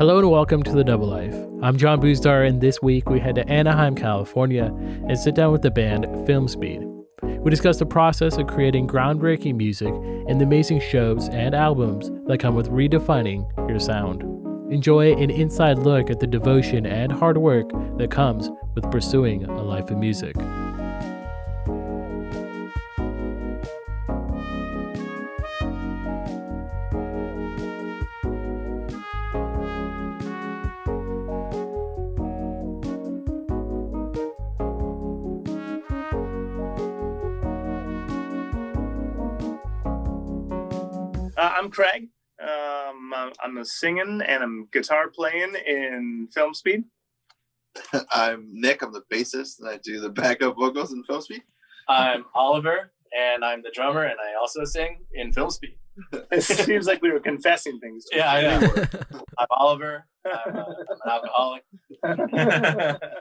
Hello and welcome to The Double Life. I'm John Boozdar, and this week we head to Anaheim, California, and sit down with the band Filmspeed. We discuss the process of creating groundbreaking music and the amazing shows and albums that come with redefining your sound. Enjoy an inside look at the devotion and hard work that comes with pursuing a life of music. Craig. Um, I'm- I'm a singing and I'm guitar playing in Filmspeed. I'm Nick. I'm the bassist, and I do the backup vocals in Filmspeed. I'm Oliver, and I'm the drummer, and I also sing in Filmspeed. It seems like we were confessing things. Yeah, I know. I'm Oliver. I'm, uh, I'm an alcoholic.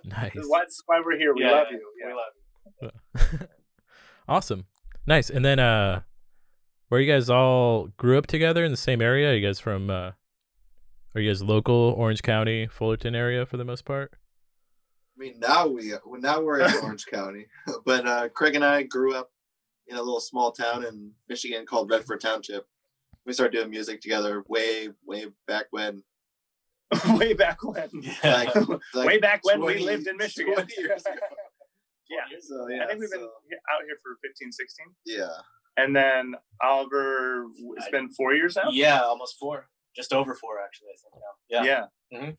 Nice. That's why we're here. We Yeah, love yeah, you. We love you. awesome. Nice. And then uh where you guys all grew up together in the same area? Are you guys from uh are you guys local Orange County, Fullerton area for the most part? I mean, now we well, now we're in Orange County, but uh, Craig and I grew up in a little small town in Michigan called Redford Township. We started doing music together way, way back when. Way back when. Like, like Way back when 20 we lived in Michigan. 20 years ago. yeah. So yeah, I think we've been so, he- out here for 15, 16. yeah. And then Oliver, it's been four years now? Yeah, almost four. Just over four, actually. I think now. Yeah. Yeah. Mhm.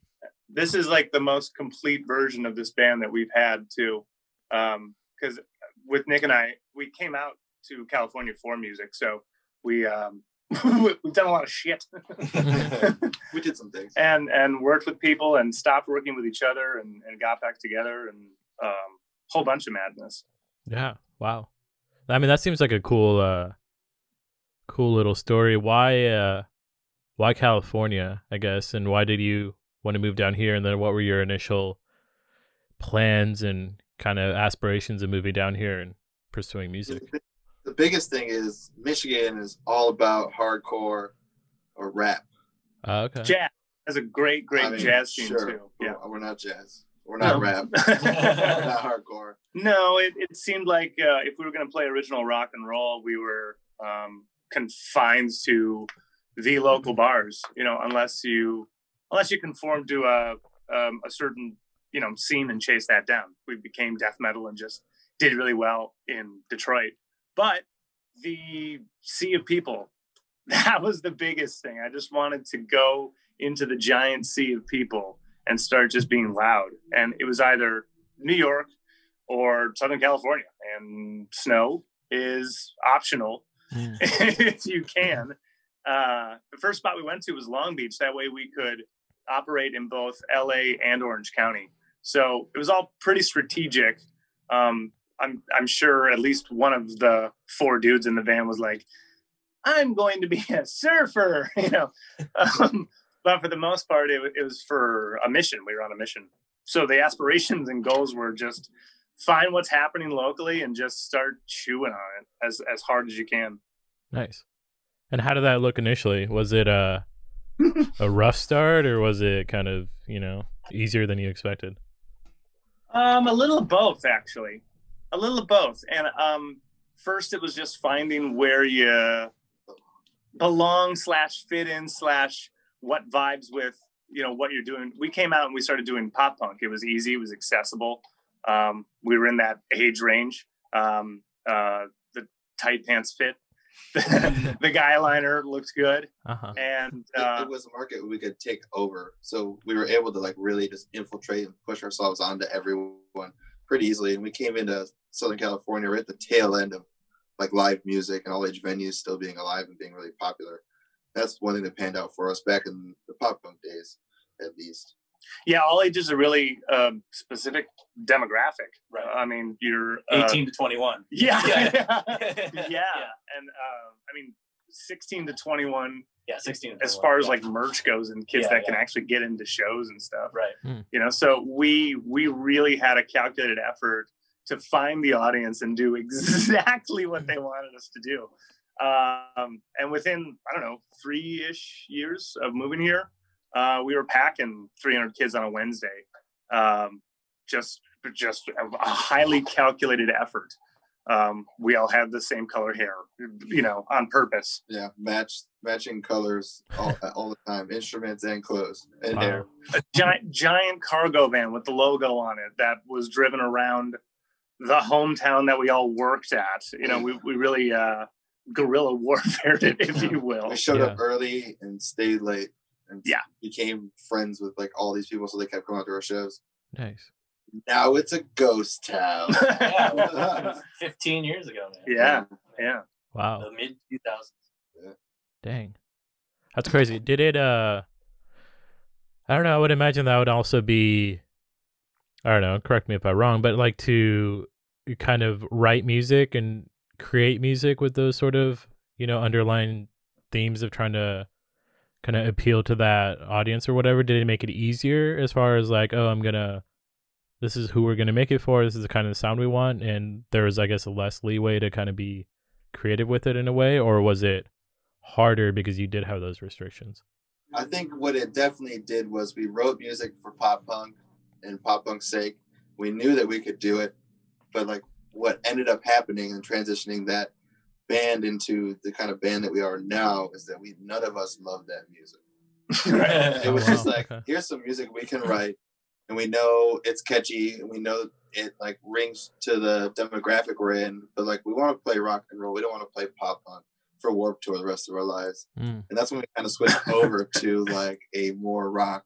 This is like the most complete version of this band that we've had too. Because with Nick and I, we came out to California for music. So we, um, we've done a lot of shit We did some things. and, and worked with people and stopped working with each other and, and got back together and um, whole bunch of madness. Yeah. Wow. I mean that seems like a cool uh cool little story. Why uh why California, I guess, and why did you want to move down here and then what were your initial plans and kind of aspirations of moving down here and pursuing music? The biggest thing is Michigan is all about hardcore or rap. Uh, okay. Jazz has a great, great I mean, jazz scene sure, too. Yeah. We're, we're not jazz. We're not No. rap. we're not hardcore. No, it, it seemed like uh, if we were going to play original rock and roll, we were um, confined to the local bars. You know, unless you unless you conform to a um, a certain you know scene and chase that down. We became death metal and just did really well in Detroit. But the sea of people, that was the biggest thing. I just wanted to go into the giant sea of people and start just being loud. And it was either New York or Southern California, and snow is optional Mm. if you can. Uh, the first spot we went to was Long Beach. That way we could operate in both LA and Orange County. So it was all pretty strategic. Um, I'm I'm sure at least one of the four dudes in the van was like, "I'm going to be a surfer," you know. Um, but for the most part, it, it was for a mission. We were on a mission. So the aspirations and goals were just find what's happening locally and just start chewing on it as as hard as you can. Nice. And how did that look initially? Was it a a rough start or was it kind of, you know, easier than you expected? Um, a little of both, actually. A little of both. And um, first, it was just finding where you belong slash fit in slash what vibes with you know what you're doing. We came out and we started doing pop punk. It was easy. It was accessible. Um, we were in that age range. Um, uh, the tight pants fit. the guy liner looked good, Uh-huh. and It, uh, it was a market we could take over, so we were able to like really just infiltrate and push ourselves onto everyone pretty easily. And we came into Southern California right at the tail end of like live music and all age venues still being alive and being really popular. That's one thing that panned out for us back in the pop punk days, at least. yeah, all ages are really um, specific demographic. Right. I mean, you're uh, 18 to 21. Yeah, Yeah. yeah, Yeah. and um, I mean, sixteen to twenty-one, Yeah, 16 to as far as yeah. like merch goes, and kids Yeah, that can actually get into shows and stuff. Right. You know, so we we really had a calculated effort to find the audience and do exactly what they wanted us to do. Um, and within I don't know three ish years of moving here, uh, we were packing 300 kids on a Wednesday. Um, just just a highly calculated effort. Um, we all had the same color hair, you know, on purpose. Yeah, match matching colors all, all the time, instruments and clothes and wow. hair. A giant giant cargo van with the logo on it that was driven around the hometown that we all worked at. You know, we we really uh, guerrilla warfare it, if you will. I showed yeah. up early and stayed late, and yeah, became friends with like all these people, so they kept coming out to our shows. Nice. Now it's a ghost town. yeah, 15 years ago. Man. Yeah, yeah. Wow. The mid 2000s. Yeah. Dang. That's crazy. Did it, uh, I don't know. I would imagine that would also be, I don't know, correct me if I'm wrong, but like to kind of write music and create music with those sort of, you know, underlying themes of trying to kind of appeal to that audience or whatever. Did it make it easier as far as like, oh, I'm to, this is who we're to make it for. This is the kind of sound we want. And there was, I guess, a less leeway to kind of be creative with it in a way, or was it harder because you did have those restrictions? I think what it definitely did was we wrote music for pop punk and pop punk's sake. We knew that we could do it, but like what ended up happening and transitioning that band into the kind of band that we are now is that we none of us love that music. it was just like here's some music we can write and we know it's catchy and we know it like rings to the demographic we're in but like we want to play rock and roll. We don't want to play pop punk for Warped Tour the rest of our lives. Mm. and that's when we kind of switched over to like a more rock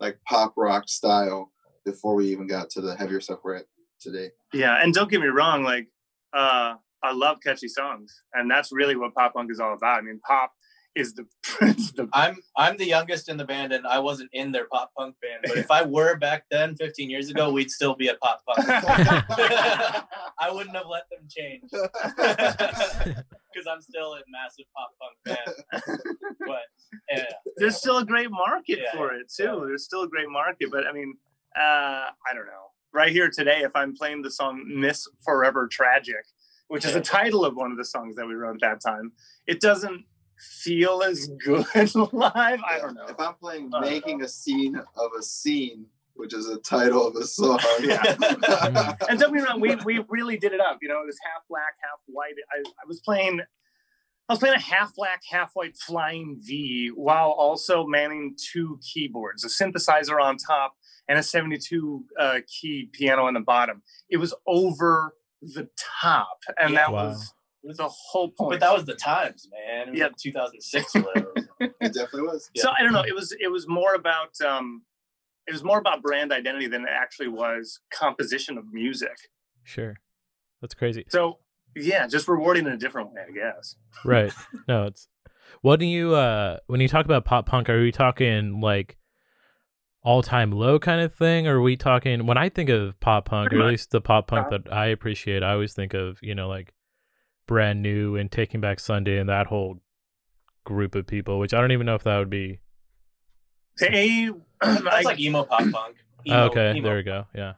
like pop rock style before we even got to the heavier stuff we're at today yeah and don't get me wrong like uh i love catchy songs and that's really what pop punk is all about i mean pop is the, the I'm I'm the youngest in the band and I wasn't in their pop punk band. But if I were back then, 15 years ago, we'd still be a pop punk. I wouldn't have let them change because I'm still a massive pop punk fan. But yeah, there's still a great market yeah, for it too. Yeah. There's still a great market, but I mean, uh, I don't know. Right here today, if I'm playing the song "Miss Forever Tragic," which is the title of one of the songs that we wrote at that time, it doesn't feel as good live. I don't know. If I'm playing uh, making a scene of a scene, which is a title of a song. Yeah. and don't be wrong, we we really did it up. You know, it was half black, half white. I, I was playing I was playing a half black, half white flying V while also manning two keyboards, a synthesizer on top and a 72 uh, key piano on the bottom. It was over the top. And yeah, that wow. was the whole point. But that was the times, man. yeah, like 2006 or whatever. it definitely was. So I don't know. It was it was more about um, it was more about brand identity than it actually was composition of music. Sure, that's crazy. So yeah, just rewarding in a different way, I guess. Right. No, it's what do you uh when you talk about pop punk? Are we talking like all time low kind of thing? Or are we talking when I think of pop punk, or at least the pop punk uh-huh. that I appreciate, I always think of, you know, like brand new and Taking Back Sunday and that whole group of people, which I don't even know if that would be. They, that's like emo pop punk. Emo, okay, emo. there we go. Yeah.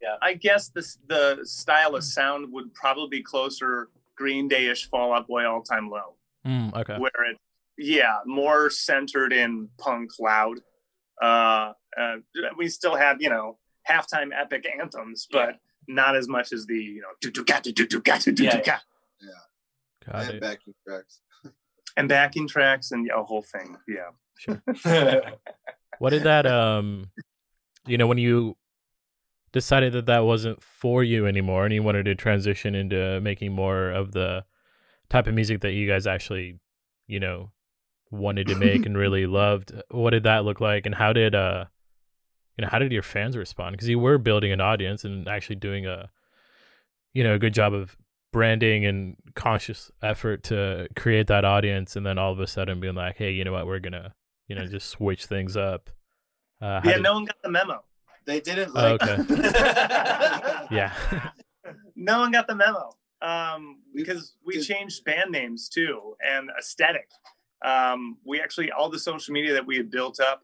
Yeah, I guess the the style of sound would probably be closer Green Day-ish Fall Out Boy All Time Low. Mm, okay. Where it, yeah, more centered in punk loud. Uh, uh, we still have you know halftime epic anthems, but yeah. not as much as the you know do do do do do do do yeah. Yeah. Got and it. backing tracks. and backing tracks and a whole thing. Yeah. Sure. what did that um you know when you decided that that wasn't for you anymore and you wanted to transition into making more of the type of music that you guys actually you know wanted to make and really loved what did that look like? And how did uh you know how did your fans respond? Because you were building an audience and actually doing a you know a good job of branding and conscious effort to create that audience and then all of a sudden being like hey you know what? We're gonna you know just switch things up. Uh, yeah did... no one got the memo. They didn't like oh, okay. Yeah. No one got the memo um, because we changed band names too and aesthetic um, we actually all the social media that we had built up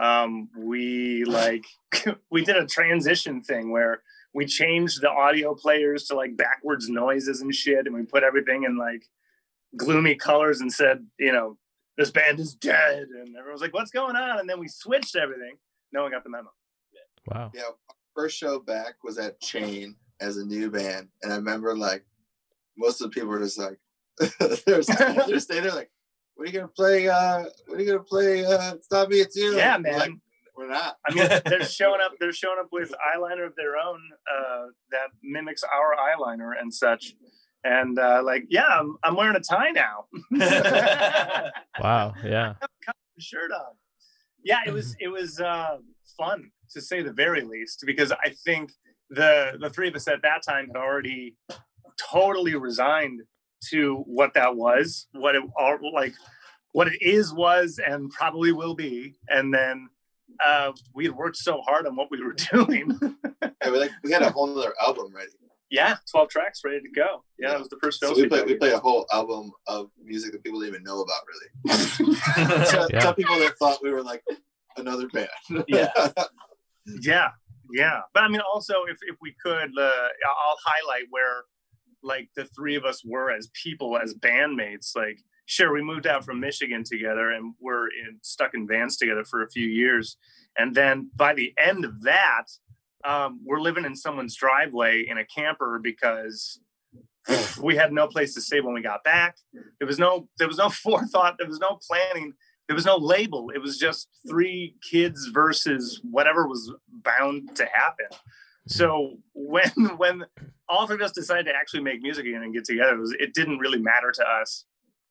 um, we like we did a transition thing where we changed the audio players to like backwards noises and shit and we put everything in like gloomy colors and said you know this band is dead, and everyone was like, "What's going on?" And then we switched everything. No one got the memo. Wow. Yeah, first show back was at Chain as a new band, and I remember like most of the people were just like, they're, they're staying there like, "What are you gonna play? Uh, what are you gonna play? Uh, it's not me, it's you." Yeah, We're man. Like, we're not. I mean, they're showing up. They're showing up with eyeliner of their own uh, that mimics our eyeliner and such. And uh, like, yeah, I'm, I'm wearing a tie now. Wow. Yeah. shirt on. Yeah, it was it was uh, fun to say the very least because I think the the three of us at that time had already totally resigned to what that was, what it all like, what it is was, and probably will be. And then uh, we had worked so hard on what we were doing. Yeah, we like we had a whole other album ready. yeah, twelve tracks ready to go. Yeah, that was the first So film. we we played we did. played a whole album of music that people didn't even know about really. Tell, Yeah. tell people that thought we were like another band. Yeah. Yeah, yeah. But I mean, also, if if we could, uh, I'll highlight where like the three of us were as people, as bandmates. Like, sure, we moved out from Michigan together and we're in, stuck in vans together for a few years, and then by the end of that, um, we're living in someone's driveway in a camper because we had no place to stay when we got back. There was no there was no forethought. There was no planning. There was no label. It was just three kids versus whatever was bound to happen. So when when all three of us decided to actually make music again and get together, it, was, it didn't really matter to us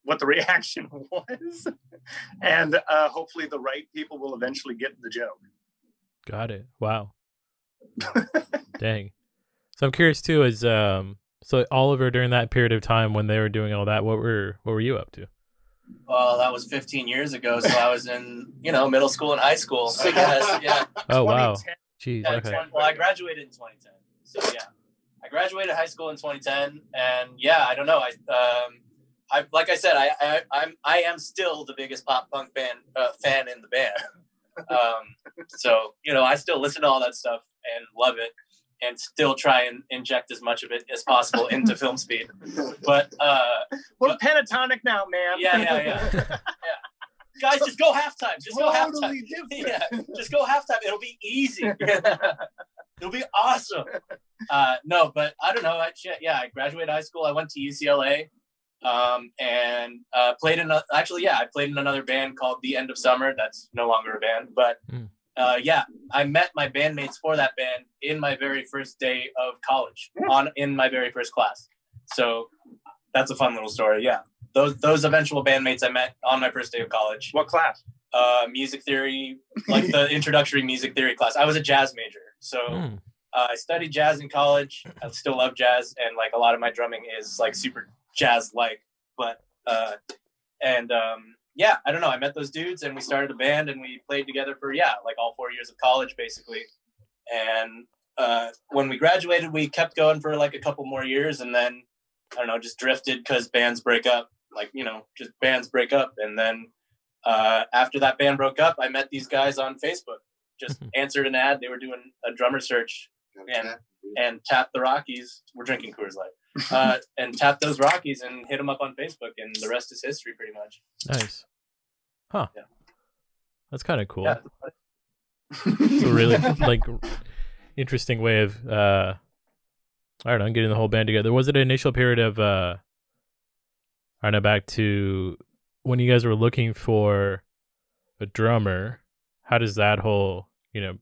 what the reaction was, and uh, hopefully the right people will eventually get the joke. Got it. Wow. Dang. So I'm curious too. Is um so Oliver during that period of time when they were doing all that, what were what were you up to? well, that was 15 years ago, so I was in you know middle school and high school. I guess. Yeah. Oh wow. 2010 Jeez. Yeah, Okay. 20 well, I graduated in 2010. So yeah, I graduated high school in 2010, and yeah, I don't know. I um, I like I said, I, I I'm I am still the biggest pop punk band uh, fan in the band. Um, so you know, I still listen to all that stuff and love it, and still try and inject as much of it as possible into Filmspeed. But uh, We're pentatonic now, man. Yeah, yeah, yeah. guys, just go halftime. Just go halftime. Totally different. Yeah, just go halftime. It'll be easy. It'll be awesome. Uh, no, but I don't know. I, shit, yeah, I graduated high school. I went to UCLA um, and uh, played in. A, actually, yeah, I played in another band called The End of Summer. That's no longer a band, but Mm. uh, yeah, I met my bandmates for that band in my very first day of college on in my very first class. So that's a fun little story. Yeah, those those eventual bandmates I met on my first day of college What class? uh, music theory, like the introductory music theory class. I was a jazz major, so Hmm. uh, I studied jazz in college. I still love jazz, and like a lot of my drumming is like super jazz like. But uh, and um, yeah, I don't know. I met those dudes, and we started a band, and we played together for yeah, like all four years of college, basically. And uh, when we graduated, we kept going for like a couple more years, and then I don't know, just drifted because bands break up. Like you know, just bands break up, and then uh, after that band broke up, I met these guys on Facebook. Just answered an ad. They were doing a drummer search Yeah. and tapped the Rockies. We're drinking Coors Light. Uh, and tapped those Rockies and hit them up on Facebook, and the rest is history, pretty much. Nice. Huh. Yeah. That's kind of cool. Yeah. It's a really like interesting way of uh I don't know, getting the whole band together. Was it an initial period of uh I don't back to when you guys were looking for a drummer, how does that whole, you know,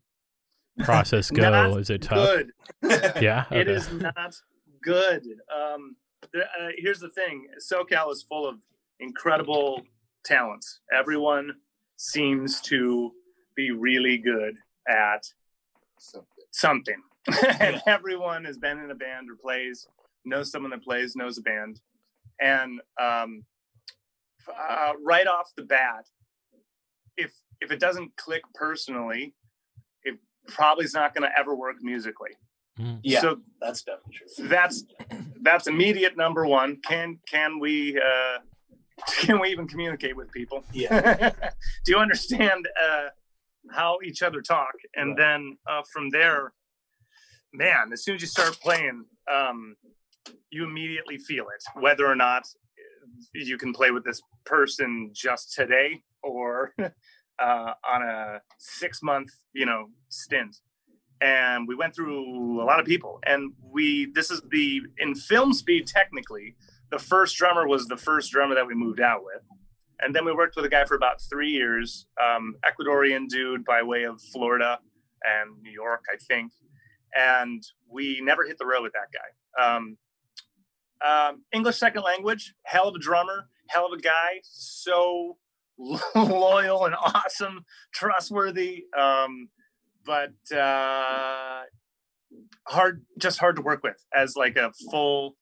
process go? Is it tough? Good. Yeah. It Okay. is not good. Um, the, uh, here's the thing: SoCal is full of incredible talents. Everyone seems to be really good at something, and everyone has been in a band or plays, knows someone that plays, knows a band, and um, uh, right off the bat, if if it doesn't click personally, it probably is not going to ever work musically. Mm. Yeah, So that's definitely true. that's that's immediate number one. Can can we uh, can we even communicate with people? Yeah. Do you understand uh, how each other talk? And Right. then uh, from there, man, as soon as you start playing, um, you immediately feel it, whether or not you can play with this person just today or uh, on a six month, you know, stint. And we went through a lot of people. And we, this is the, in Filmspeed, technically, the first drummer was the first drummer that we moved out with. And then we worked with a guy for about three years, um, Ecuadorian dude by way of Florida and New York, I think. And we never hit the road with that guy. Um, um, English second language, hell of a drummer, hell of a guy, so loyal and awesome, trustworthy, um, but uh, hard, just hard to work with as like a full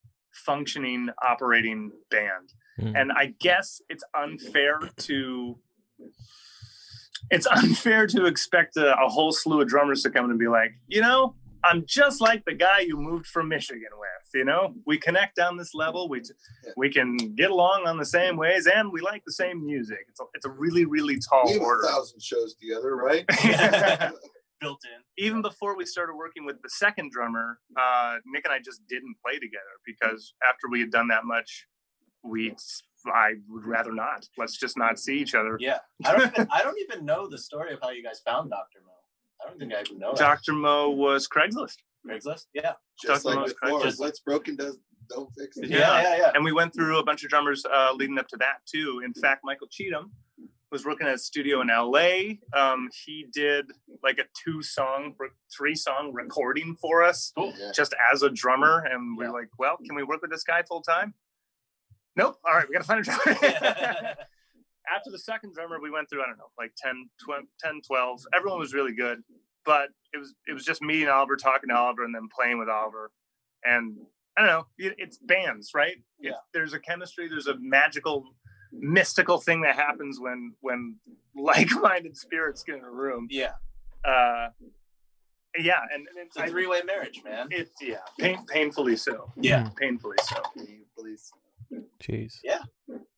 functioning operating band. Mm. And I guess it's unfair to it's unfair to expect a, a whole slew of drummers to come in and be like, you know, I'm just like the guy you moved from Michigan with. You know, we connect down this level. We we can get along on the same ways, and we like the same music. It's a, it's a really really tall We have order. a thousand shows together, right? Built in. Even before we started working with the second drummer, uh, Nick and I just didn't play together because after we had done that much, we I would rather not. Let's just not see each other. Yeah. I don't even, I don't even know the story of how you guys found Dr. Mo. I don't think I even know that. Dr. Mo was Craigslist. Craigslist? Yeah. Just Dr. like Mo's before, just- what's broken does don't fix it. Yeah, yeah, yeah. and we went through a bunch of drummers uh, leading up to that too. In fact, Michael Cheatham was working at a studio in LA. Um, he did like a two song, three song recording for us Cool. Yeah. just as a drummer. And we Yeah. are like, well, can we work with this guy full time? Nope. All right, we got to find a drummer. After the second drummer, we went through, I don't know, like 10, 12, 10, 12. Everyone was really good, but it was it was just me and Oliver talking to Oliver and then playing with Oliver. And I don't know, it- it's bands, right? Yeah. It's- there's a chemistry, there's a magical, mystical thing that happens when when like-minded spirits get in a room. yeah. Uh, yeah, and, and It's a I- three way marriage, man. It's yeah, pain, painfully so. Yeah. Painfully so. Can you please? Jeez. Yeah.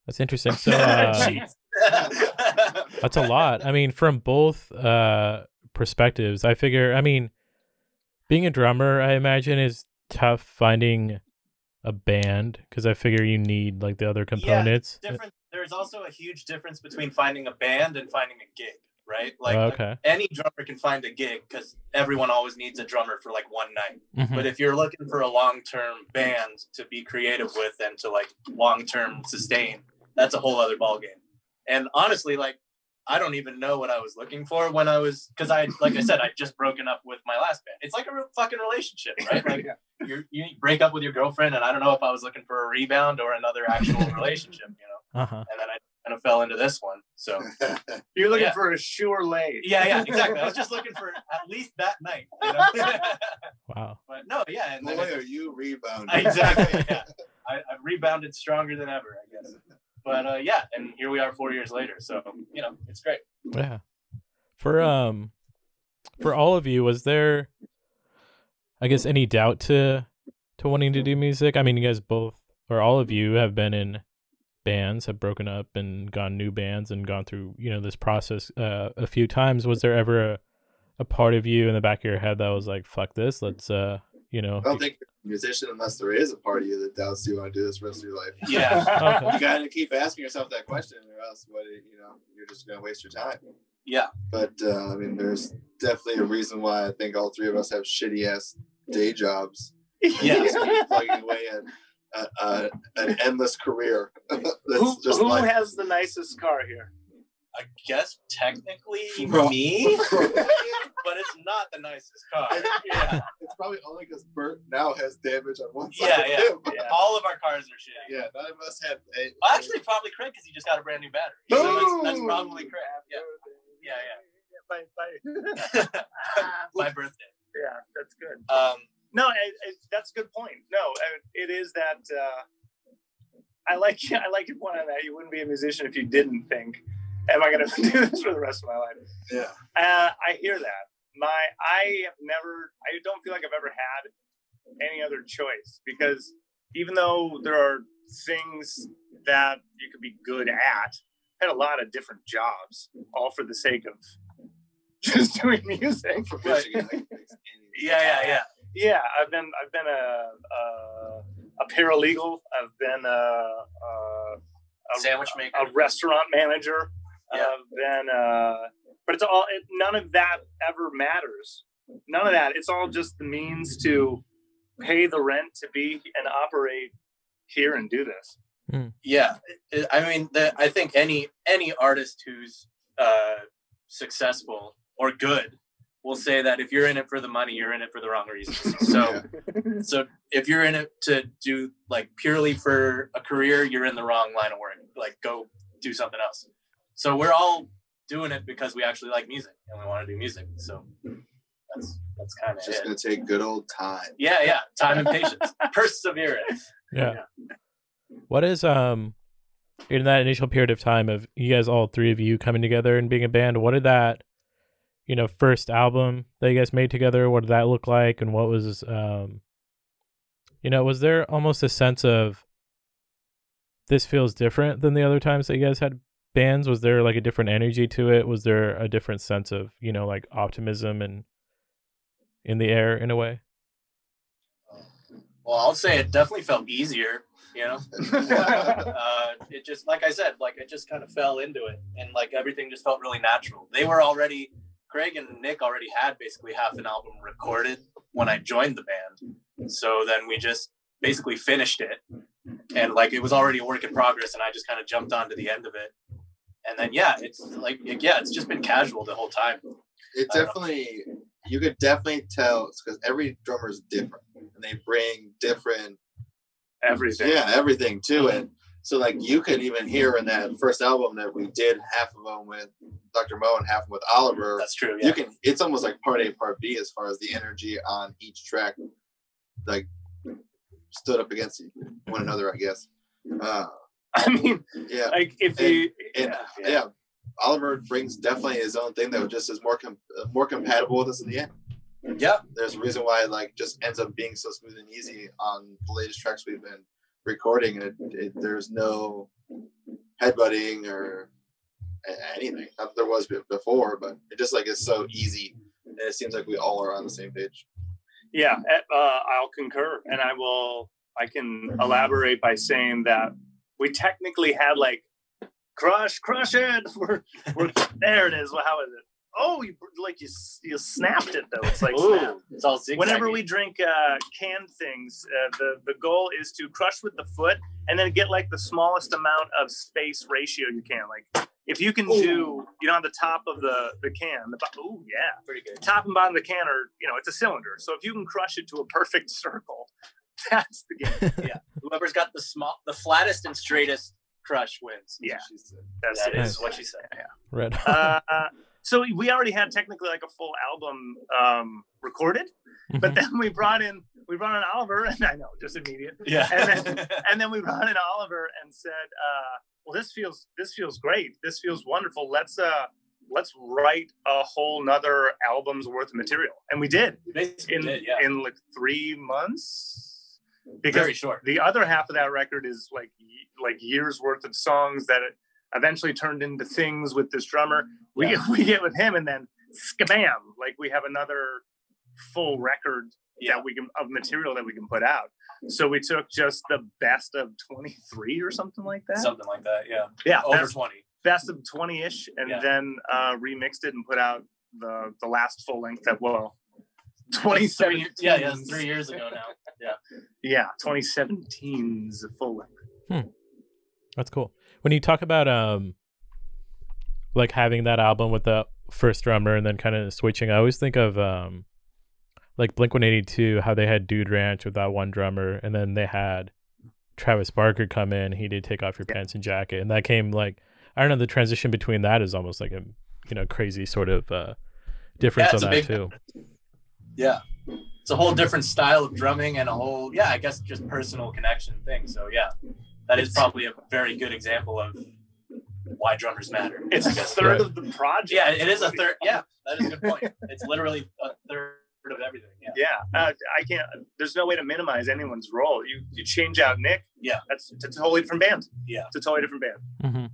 That's interesting. So uh, that's a lot. I mean, from both uh, perspectives, I figure. I mean, being a drummer, I imagine is tough finding a band because I figure you need like the other components. Yeah, different there's also a huge difference between finding a band and finding a gig, right? Like Oh, okay. any drummer can find a gig because everyone always needs a drummer for like one night. Mhm. But if you're looking for a long term band to be creative with and to like long term sustain, that's a whole other ballgame. And honestly, like I don't even know what I was looking for when I was because I like I said I'd just broken up with my last band. It's like a real fucking relationship, right? Like you you break up with your girlfriend, and I don't know if I was looking for a rebound or another actual relationship, you know. Uh-huh. And then I kind of fell into this one. So You're looking Yeah. for a sure lay. yeah, yeah, exactly. I was just looking for at least that night, you know. Wow. but no, yeah, and then Boy, it- are you rebounding? exactly. Yeah. I, I've rebounded stronger than ever, I guess. But uh, yeah, and here we are four years later. So you know, it's great. Yeah. For um for all of you, was there I guess any doubt to to wanting to do music? I mean, you guys both or all of you have been in bands, have broken up and gone new bands and gone through, you know, this process uh, a few times. Was there ever a a part of you in the back of your head that was like, fuck this, let's uh, you know, I don't think you're a musician unless there is a part of you that doubts you want to do this rest of your life. Yeah, Okay. You got to keep asking yourself that question, or else what you know you're just going to waste your time. yeah, But uh, I mean, there's definitely a reason why I think all three of us have shitty ass day jobs. Yeah. plugging away at uh, uh, an endless career. That's who just who like has the nicest car here? I guess technically Bro. me, but it's not the nicest car. Yeah, it's probably only because Bert now has damage on one side. Yeah, of yeah. him. Yeah. all of our cars are shit. Yeah, none of us have. A, Well, actually, probably Craig because he just got a brand new battery. So that's, that's probably Craig. Yeah, yeah, Bye, bye. yeah. My birthday. yeah, that's good. Um, No, I, I, that's a good point. No, I, it is that. Uh, I like I like your point on that. You wouldn't be a musician if you didn't think, "Am I going to do this for the rest of my life?" yeah. Uh, I hear that. My I have never. I don't feel like I've ever had any other choice because even though there are things that you could be good at, I had a lot of different jobs, all for the sake of just doing music. For But- Michigan, like, makes any- yeah, yeah, yeah. yeah, I've been I've been a, a a paralegal. I've been a, a, a Sandwich maker. a restaurant manager. Yeah. I've been, uh, but it's all. It, none of that ever matters. None of that. It's all just the means to pay the rent to be and operate here and do this. yeah I- i mean the, i think any any artist who's uh successful or good will say that if you're in it for the money you're in it for the wrong reasons so so if you're in it to do like purely for a career you're in the wrong line of work like go do something else so we're all doing it because we actually like music and we want to do music so that's that's kind of just it gonna take good old time. yeah yeah time and patience perseverance Yeah. What is um in that initial period of time of you guys all three of you coming together and being a band, what did that you know, first album that you guys made together, what did that look like and what was um you know, was there almost a sense of this feels different than the other times that you guys had bands? Was there like a different energy to it? Was there a different sense of, you know, like optimism and in the air in a way? well i'll say it definitely felt easier you know uh, it just like I said, like it just kind of fell into it, and like everything just felt really natural. They were already Craig and Nick already had basically half an album recorded when I joined the band, so then we just basically finished it, and like it was already a work in progress, and I just kind of jumped onto the end of it, and then yeah, it's like yeah, it's just been casual the whole time. it I don't know. definitely you could definitely tell because every drummer is different and they bring different Everything. yeah everything to it so like you could even hear in that first album that we did half of them with dr mo and half with oliver That's true. Yeah. you can it's almost like part a part b as far as the energy on each track like stood up against one another i guess uh I mean, yeah like if And- you, and yeah, yeah, Oliver brings definitely his own thing that just is more com- uh, more compatible with us in the end. yeah. There's a reason why it like just ends up being so smooth and easy on the latest tracks we've been recording, and it, it, there's no headbutting or anything. Not that there was before, but it just like is so easy, and it seems like we all are on the same page. yeah, uh, I'll concur, and I will. I can elaborate by saying that we technically had like crush, crush it. We're, we're there. It is. Well, how is it? Oh, you like you you snapped it though. It's like snap. Ooh, it's all zigzaggy. Whenever we drink uh, canned things, uh, the the goal is to crush with the foot and then get like the smallest amount of space ratio you can. Like if you can do, you know, on the top of the the can, the oh yeah, pretty good. top and bottom of the can are, you know, it's a cylinder. So if you can crush it to a perfect circle, that's the game. Yeah. Whoever's got the small, the flattest and straightest crush wins. Yeah. She said. That's That it. is what she said. Yeah red. Uh, so we already had technically like a full album um, recorded, but then we brought in we brought in Oliver, and I know just immediate, Yeah. And and then we brought in Oliver and said, uh, "Well, this feels this feels great. This feels wonderful. Let's uh let's write a whole nother album's worth of material." And we did Basically in did, yeah. in like three months because Very short. the other half of that record is like like years worth of songs that it eventually turned into things with this drummer. We Yeah. get we get with him and then skabam, like we have another full record Yeah. that we can of material that we can put out. So we took just the best of 23 or something like that. Something like that. Yeah. yeah, Over 20. best of 20ish and Yeah. then uh remixed it and put out the the last full length that well Three, 2017 yeah, yeah. Three years ago now. Yeah 2017's full length That's cool. When you talk about um like having that album with the first drummer and then kind of switching, I always think of um like Blink 182 how they had Dude Ranch with that one drummer and then they had Travis Barker come in, he did take off your pants and jacket and that came like I don't know the transition between that is almost like a you know crazy sort of uh difference Yeah, on that big- too. Yeah. It's a whole different style of drumming and a whole, yeah, I guess just personal connection thing. So, yeah, that is probably a very good example of why drummers matter. it's I a guess. third Right. of the project Yeah, it is a third. Yeah, that is a good point. It's literally a third of everything. Yeah. yeah uh, i can't there's no way to minimize anyone's role you you change out nick Yeah. that's it's a totally different band Yeah. it's a totally different band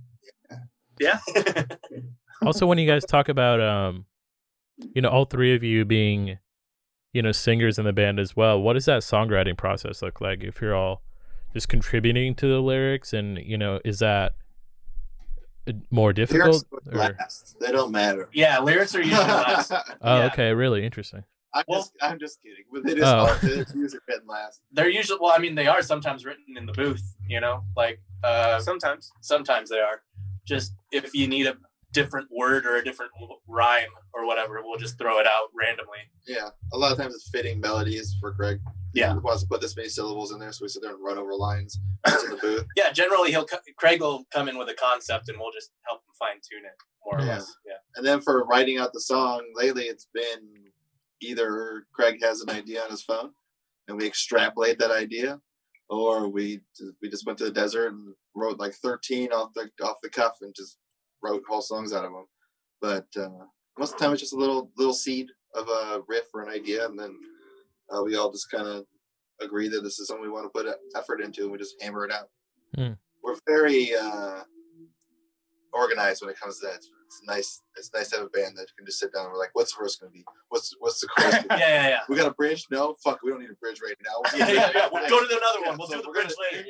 hmm yeah also when you guys talk about um you know all three of you being you know singers in the band as well what does that songwriting process look like if you're all just contributing to the lyrics and you know is that more difficult would or- last. They don't matter. Yeah, lyrics are usually last. oh Yeah. okay really interesting I'm Well- just, I'm just kidding. But it is Oh. hard. It's music can last. They're usually well, I mean, they are sometimes written in the booth. You know, like uh, Sometimes. sometimes they are. Just if you need a different word or a different rhyme or whatever, we'll just throw it out randomly. Yeah, a lot of times it's fitting melodies for Greg. Yeah. He wants to put this many syllables in there, so we sit there and run over lines the booth. Yeah, generally he'll Craig will come in with a concept and we'll just help him fine tune it more or Yeah. less. Yeah. And then for writing out the song, lately it's been either Craig has an idea on his phone and we extrapolate that idea, or we we just went to the desert and wrote like 13 off the off the cuff and just wrote whole songs out of them. But uh, most of the time it's just a little little seed of a riff or an idea, and then uh, we all just kind of agree that this is something we want to put effort into, and we just hammer it out. Hmm. We're very uh, organized when it comes to that. It's, nice. It's nice to have a band that can just sit down. and We're like, what's the verse going to be? What's what's the chorus? Yeah, yeah, yeah. We got a bridge? No, fuck. We don't need a bridge right now. Yeah, yeah, yeah. We'll go to another Yeah, one. We'll so do the bridge later.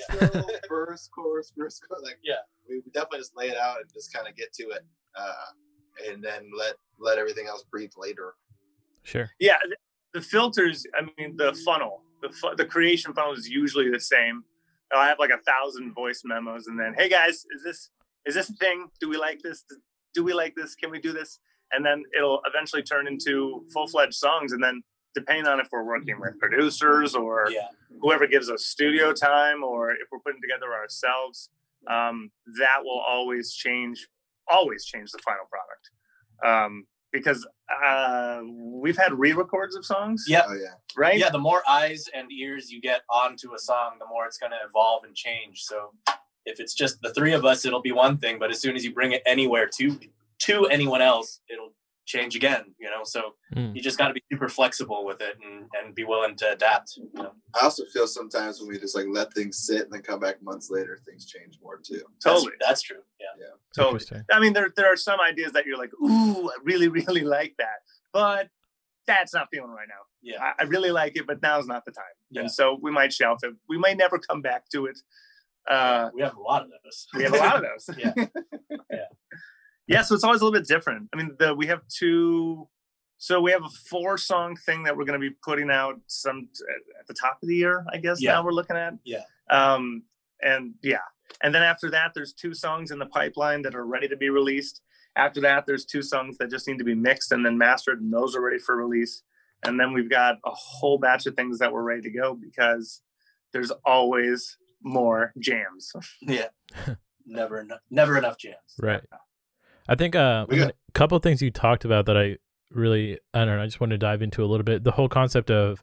Yeah. Verse, chorus, verse, chorus. Like, Yeah. We we definitely just lay it out and just kind of get to it, uh, and then let let everything else breathe later. sure Yeah, the filters. I mean, the funnel, the fu- the creation funnel is usually the same. I have like a thousand voice memos, and then, hey guys, is this is this a thing? Do we like this? Do we like this? Can we do this? And then it'll eventually turn into full fledged songs, and then depending on if we're working with producers or Yeah. whoever gives us studio time or if we're putting together ourselves, um, that will always change, always change the final product. Um, because uh, we've had re-records of songs, Yeah. Oh yeah, right? Yeah, the more eyes and ears you get onto a song, the more it's going to evolve and change. So if it's just the three of us, it'll be one thing. But as soon as you bring it anywhere to to anyone else, it'll change again. You know, so Mm. you just got to be super flexible with it and, and be willing to adapt. You know? I also feel sometimes when we just like let things sit and then come back months later, things change more too. totally, That's, that's true. Yeah. totally. I mean, there there are some ideas that you're like, ooh, I really, really like that, but that's not feeling right now. Yeah. I, I really like it, but now's not the time, Yeah. and so we might shelf it. We might never come back to it. Uh, we have a lot of those. we have a lot of those. Yeah. yeah. Yeah. So it's always a little bit different. I mean, the, we have two. So we have a four song thing that we're going to be putting out some at the top of the year, I guess. Yeah. Now we're looking at. Yeah. Um. And yeah. And then after that, there's two songs in the pipeline that are ready to be released. After that, there's two songs that just need to be mixed and then mastered, and those are ready for release. And then we've got a whole batch of things that we're ready to go because there's always more jams. Yeah. never enough. Never enough jams. Right. I think uh, We I got- mean, a couple things you talked about that I really I don't know. I just want to dive into a little bit. The whole concept of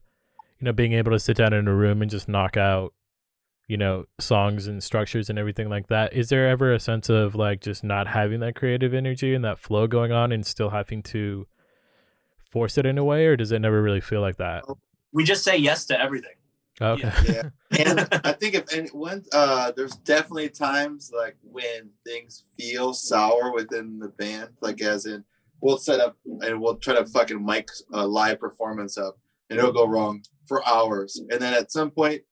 you know being able to sit down in a room and just knock out you know songs and structures and everything like that. Is there ever a sense of like just not having that creative energy and that flow going on and still having to force it in a way, or does it never really feel like that? We just say yes to everything. Okay. Yeah. And I think if anyone, uh, there's definitely times like when things feel sour within the band, like as in we'll set up and we'll try to fucking mic a live performance up and it'll go wrong for hours. And then at some point,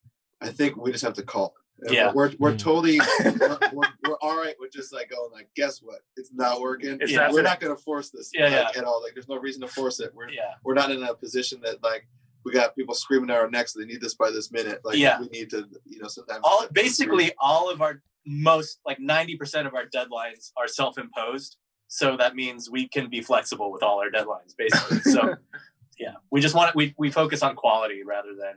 I think we just have to call it. And Yeah. We're, we're Mm. totally, we're, we're, we're all right with just like going like, guess what? It's not working. It's Yeah. not we're not going to force this Yeah, like, yeah. at all. Like there's no reason to force it. We're, Yeah. we're not in a position that like we got people screaming at our necks. They need this by this minute. Like Yeah. we need to, you know, sometimes all basically all of our most like 90% of our deadlines are self-imposed so that means we can be flexible with all our deadlines basically so yeah we just want we, we focus on quality rather than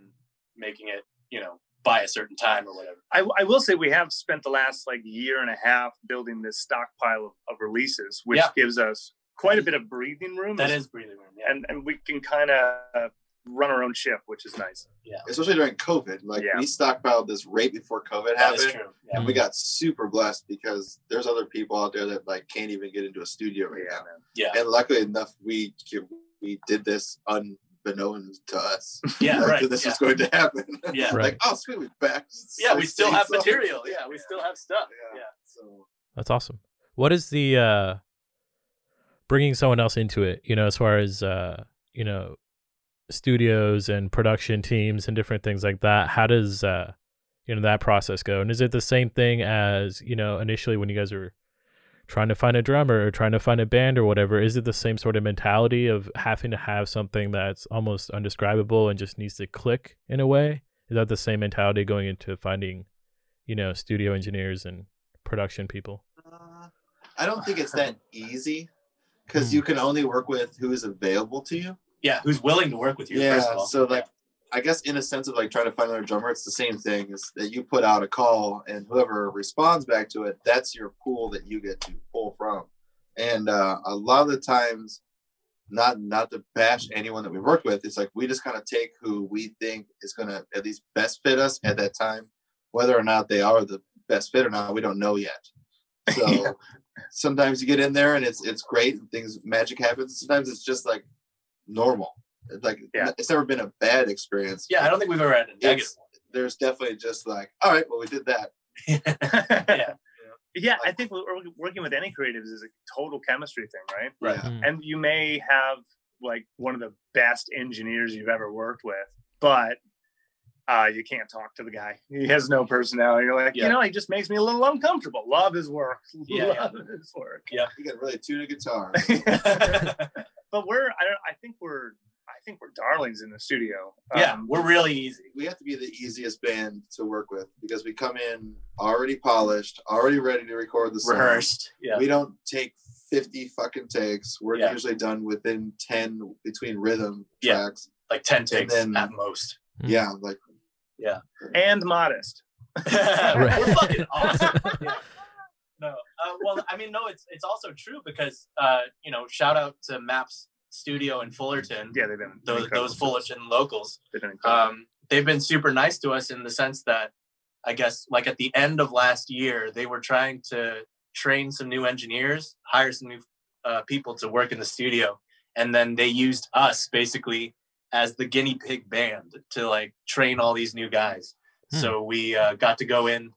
making it you know by a certain time or whatever I, I will say we have spent the last like year and a half building this stockpile of, of releases, which Yeah. gives us quite a mm-hmm. bit of breathing room. that is breathing room yeah and and we can kind of run our own ship, which is nice. Yeah. Especially during COVID. Like Yeah. we stockpiled this right before COVID that is happened. true yeah. And we got super blessed because there's other people out there that like can't even get into a studio right now. man. yeah And luckily enough, we we did this unbeknownst to us. yeah Like, right that This yeah. was going to happen. Yeah. like Right. oh sweet, we back. yeah we still have Same song. material yeah we still have stuff Yeah. yeah So That's awesome. What is the uh bringing someone else into it, you know, as far as uh, you know, studios and production teams and different things like that. How does uh you know that process go? And is it the same thing as you know initially when you guys were trying to find a drummer or trying to find a band or whatever? Is it the same sort of mentality of having to have something that's almost undescribable and just needs to click in a way? Is that the same mentality going into finding, you know, studio engineers and production people? Uh, I don't think it's that easy because Hmm. you can only work with who is available to you. Yeah, who's willing to work with you? Yeah. first of all. So like, I guess in a sense of like trying to find another drummer, it's the same thing. Is that you put out a call and whoever responds back to it, that's your pool that you get to pull from. And uh, a lot of the times, not not to bash anyone that we work with, it's like we just kind of take who we think is gonna at least best fit us at that time, whether or not they are the best fit or not, we don't know yet. So Yeah. sometimes you get in there and it's it's great and things magic happens. Sometimes it's just like normal. It's Like Yeah. it's never been a bad experience. yeah, I don't think we've ever had a negative It's- There's definitely just like, all right, well we did that. one. yeah, yeah, I think working with any creatives is a total chemistry thing, right? Right. Yeah. Mm. And you may have like one of the best engineers you've ever worked with, but uh, you can't talk to the guy. He has no personality. You're like, Yeah. you know, he just makes me a little uncomfortable. Love his work. Yeah, yeah. His work. Yeah. You can really tune a guitar. But we're, I, don't, I think we're, I think we're darlings in the studio. yeah, Um, we're really easy. we have to be the easiest band to work with because we come in already polished, already ready to record the song. Rehearsed. Yeah. We don't take 50 fucking takes. We're Yeah. usually done within 10 between rhythm Yeah. tracks. like 10 takes then- at most. Mm. Yeah, like yeah. and modest. We're fucking awesome. Yeah. No, uh, well, I mean, no, it's it's also true because uh, you know, shout out to Maps Studio in Fullerton. Yeah, they've been those those. Fullerton locals. They've been incredible. Um, they've been super nice to us in the sense that I guess like at the end of last year, they were trying to train some new engineers, hire some new uh, people to work in the studio, and then they used us basically as the guinea pig band to like train all these new guys. Hmm. So we uh, got to go in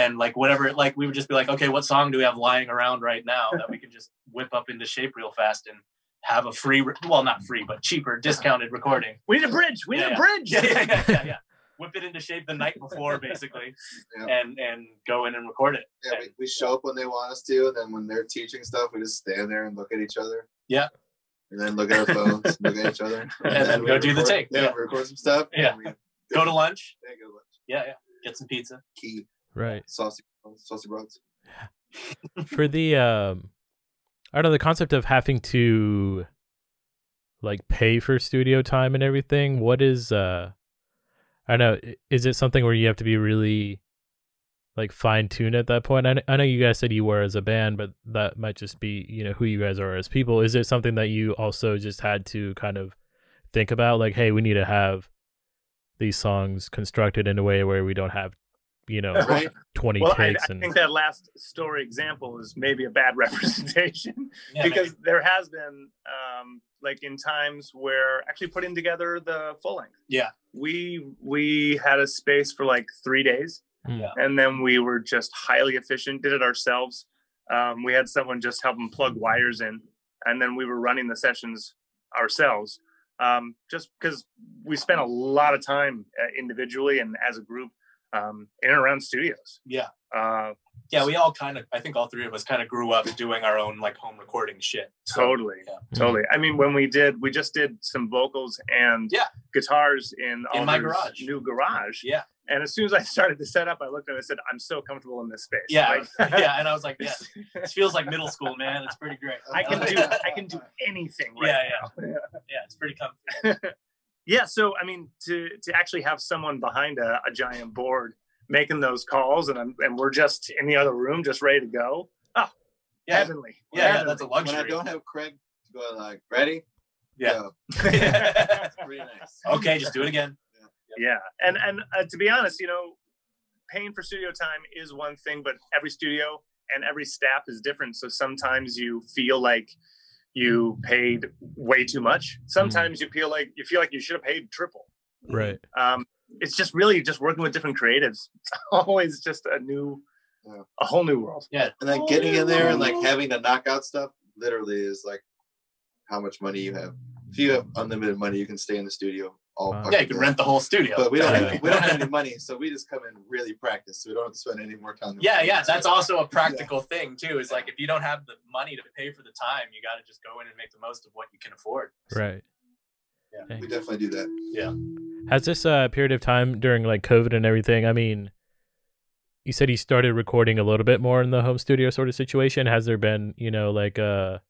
and like whatever, like we would just be like, okay, what song do we have lying around right now that we can just whip up into shape real fast and have a free, re- well, not free, but cheaper, discounted recording. we need a bridge. We need Yeah, a bridge. Yeah, yeah, yeah, yeah, yeah. Whip it into shape the night before, basically, Yeah. and and go in and record it. yeah, we, we show up when they want us to, and then when they're teaching stuff, we just stand there and look at each other. Yeah. And then look at our phones, look at each other, And then we go do the take. Yeah, Yeah. record some stuff. and Yeah. we- Go to lunch. yeah, go to lunch. Yeah, yeah. Get some pizza. Key Right. saucy saucy broads. For the um I don't know, the concept of having to like pay for studio time and everything, what is uh I don't know, is it something where you have to be really like fine tuned at that point? I, I know you guys said you were as a band, but that might just be, you know, who you guys are as people. Is it something that you also just had to kind of think about like, hey, we need to have these songs constructed in a way where we don't have, you know, Right? 20 Well, I, takes I and think that last story example is maybe a bad representation Yeah, because there has been um, like in times where actually putting together the full length. Yeah. We we had a space for like three days, Mm. Yeah. and then we were just highly efficient. Did it ourselves. Um, we had someone just help them plug wires in, and then we were running the sessions ourselves. Um, just because we spent a lot of time uh, individually and as a group um, in and around studios. yeah. Uh, Yeah, we all kind of, I think all three of us kind of grew up doing our own like home recording shit. So, Totally. Yeah. Totally. I mean, when we did, we just did some vocals and Yeah. guitars in, In my garage. new garage. Yeah. And as soon as I started to set up, I looked at it and I said, I'm so comfortable in this space. Yeah. Like, yeah. And I was like, yeah, this feels like middle school, man. It's pretty great. I can do I can do anything right Yeah, now. Yeah, it's pretty comfy. Yeah. So I mean, to to actually have someone behind a, a giant board making those calls and I'm, and we're just in the other room just ready to go. Oh, Yeah. heavenly. Yeah, yeah, that's a luxury. When I don't have Craig to go like, ready? Yeah. Go. Pretty nice. okay, just do it again. yeah and and uh, to be honest you know paying for studio time is one thing but every studio and every staff is different so sometimes you feel like you paid way too much sometimes you feel like you feel like you should have paid triple right. um it's just really just working with different creatives it's always just a new Yeah. a whole new world Yeah, And then getting in there and like having to knock out stuff literally is like how much money you have. If you have unlimited money, you can stay in the studio all. Wow. fucking Yeah, you can day. rent the whole studio. But we don't. Have, we don't have any money, so we just come in really practice. So we don't have to spend any more time. Yeah, yeah, need to. that's also a practical thing too. Is like if you don't have the money to pay for the time, you got to just go in and make the most of what you can afford. Right. Yeah. We definitely do that. Yeah. Has this uh, period of time during like COVID and everything? I mean, you said you started recording a little bit more in the home studio sort of situation. Has there been, you know, like a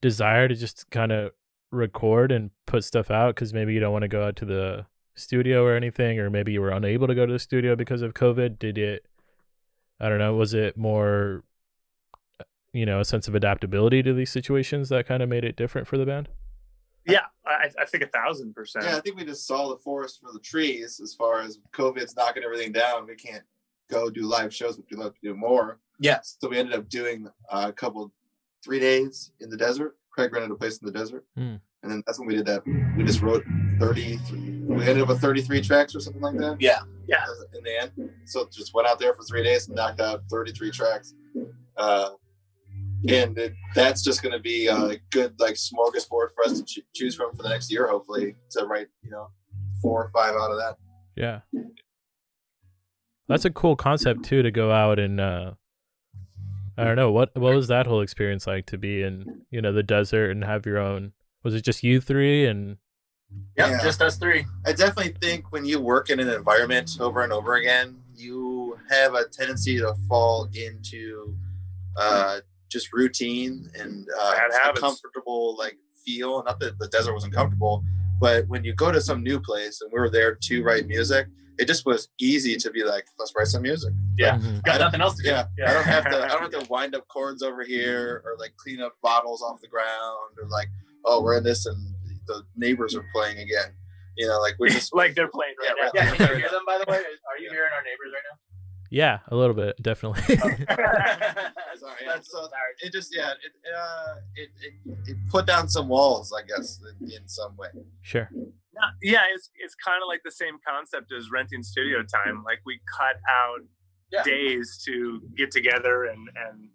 desire to just kind of record and put stuff out because maybe you don't want to go out to the studio or anything, or maybe you were unable to go to the studio because of COVID? Did it? I don't know. Was it more, you know, a sense of adaptability to these situations that kind of made it different for the band? Yeah, I, I think a thousand percent. Yeah, I think we just saw the forest for the trees as far as COVID's knocking everything down. We can't go do live shows, which we'd love to do more. Yes. So we ended up doing uh, a couple, three days in the desert. Craig rented a place in the desert, Hmm. and then that's when we did that. We just wrote thirty. We ended up with thirty-three tracks or something like that. Yeah. Yeah. In the end, so just went out there for three days and knocked out thirty-three tracks. Uh, and it, that's just going to be a good like smorgasbord for us to ch- choose from for the next year, hopefully, to write you know four or five out of that. Yeah. That's a cool concept too to go out and uh I don't know, what what was that whole experience like to be in, you know, the desert and have your own was it just you three and Yep, Yeah. just us three. I definitely think when you work in an environment over and over again, you have a tendency to fall into uh, just routine and uh, Bad a habits. comfortable like feel. Not that the desert wasn't comfortable, but when you go to some new place and we were there to write music, it just was easy to be like, let's write some music. Yeah. Mhm. Got nothing else to do. Yeah, I don't have to. I don't have to wind up chords over here or like clean up bottles off the ground or like, oh, we're in this and the neighbors are playing again. You know, like we're just like they're playing right Yeah, now. Yeah, can you hear them by the way? Are you hearing our neighbors right Yeah, a little bit, definitely. Sorry, yeah, so it just yeah, it uh, it, it it put down some walls, I guess, in, in some way. sure. No, yeah, it's it's kind of like the same concept as renting studio time. Like we cut out Yeah. days to get together and and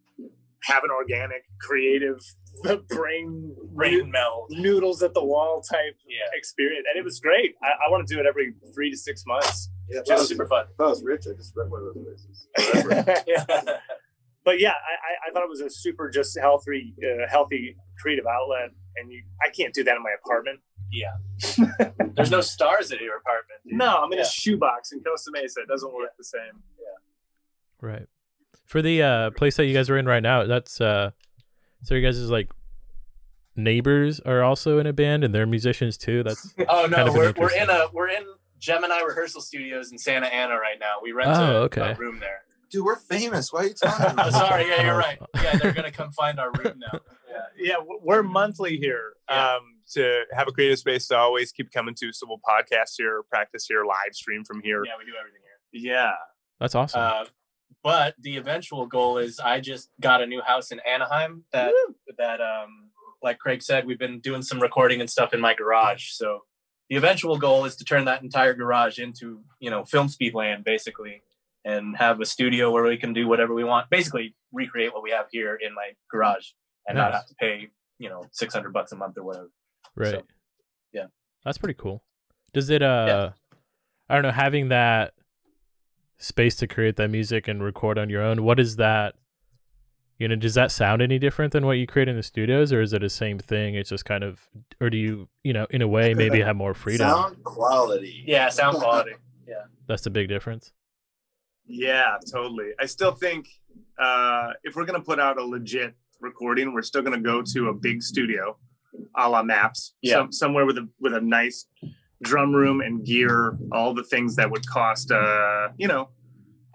have an organic, creative brain Rain meld. noodles at the wall type Yeah. experience, and it was great. I, I want to do it every three to six months. Yeah, if Just was, super fun. if I was rich, I just rent one of those places. yeah. But yeah, I, I- I thought it was a super just healthy, uh, healthy creative outlet, and you, I can't do that in my apartment. Yeah. There's no stars at your apartment. dude. No, I'm in Yeah. a shoebox in Costa Mesa. It doesn't work the same. Yeah, Right. For the uh place that you guys are in right now, that's uh so you guys is like neighbors are also in a band and they're musicians too. That's Oh no, Kind of we're, we're in a we're in Gemini rehearsal studios in Santa Ana right now. We rent Oh, a, okay. a room there. Dude, we're famous. Why are you talking Oh, sorry, yeah, you're right. Yeah, they're gonna come find our room now. Yeah. Yeah, we're monthly here Yeah. um, to have a creative space to always keep coming to. So we'll podcast here, practice here, live stream from here. Yeah, we do everything here. Yeah. that's awesome. Uh, but the eventual goal is I just got a new house in Anaheim that that um like Craig said, we've been doing some recording and stuff in my garage. So the eventual goal is to turn that entire garage into, you know, Filmspeed land basically and have a studio where we can do whatever we want. Basically recreate what we have here in my garage and not have to pay, you know, 600 bucks a month or whatever. right. so, yeah. That's pretty cool. Does it uh I don't know, having that space to create that music and record on your own, what is that you know, does that sound any different than what you create in the studios or is it the same thing? It's just kind of or do you, you know, in a way maybe have more freedom? Sound quality. Yeah, sound quality. Yeah. That's the big difference. Yeah, totally. I still think uh, if we're going to put out a legit recording, we're still going to go to a big studio a la Maps. Yeah. Some, somewhere with a, with a nice drum room and gear, all the things that would cost, uh, you know,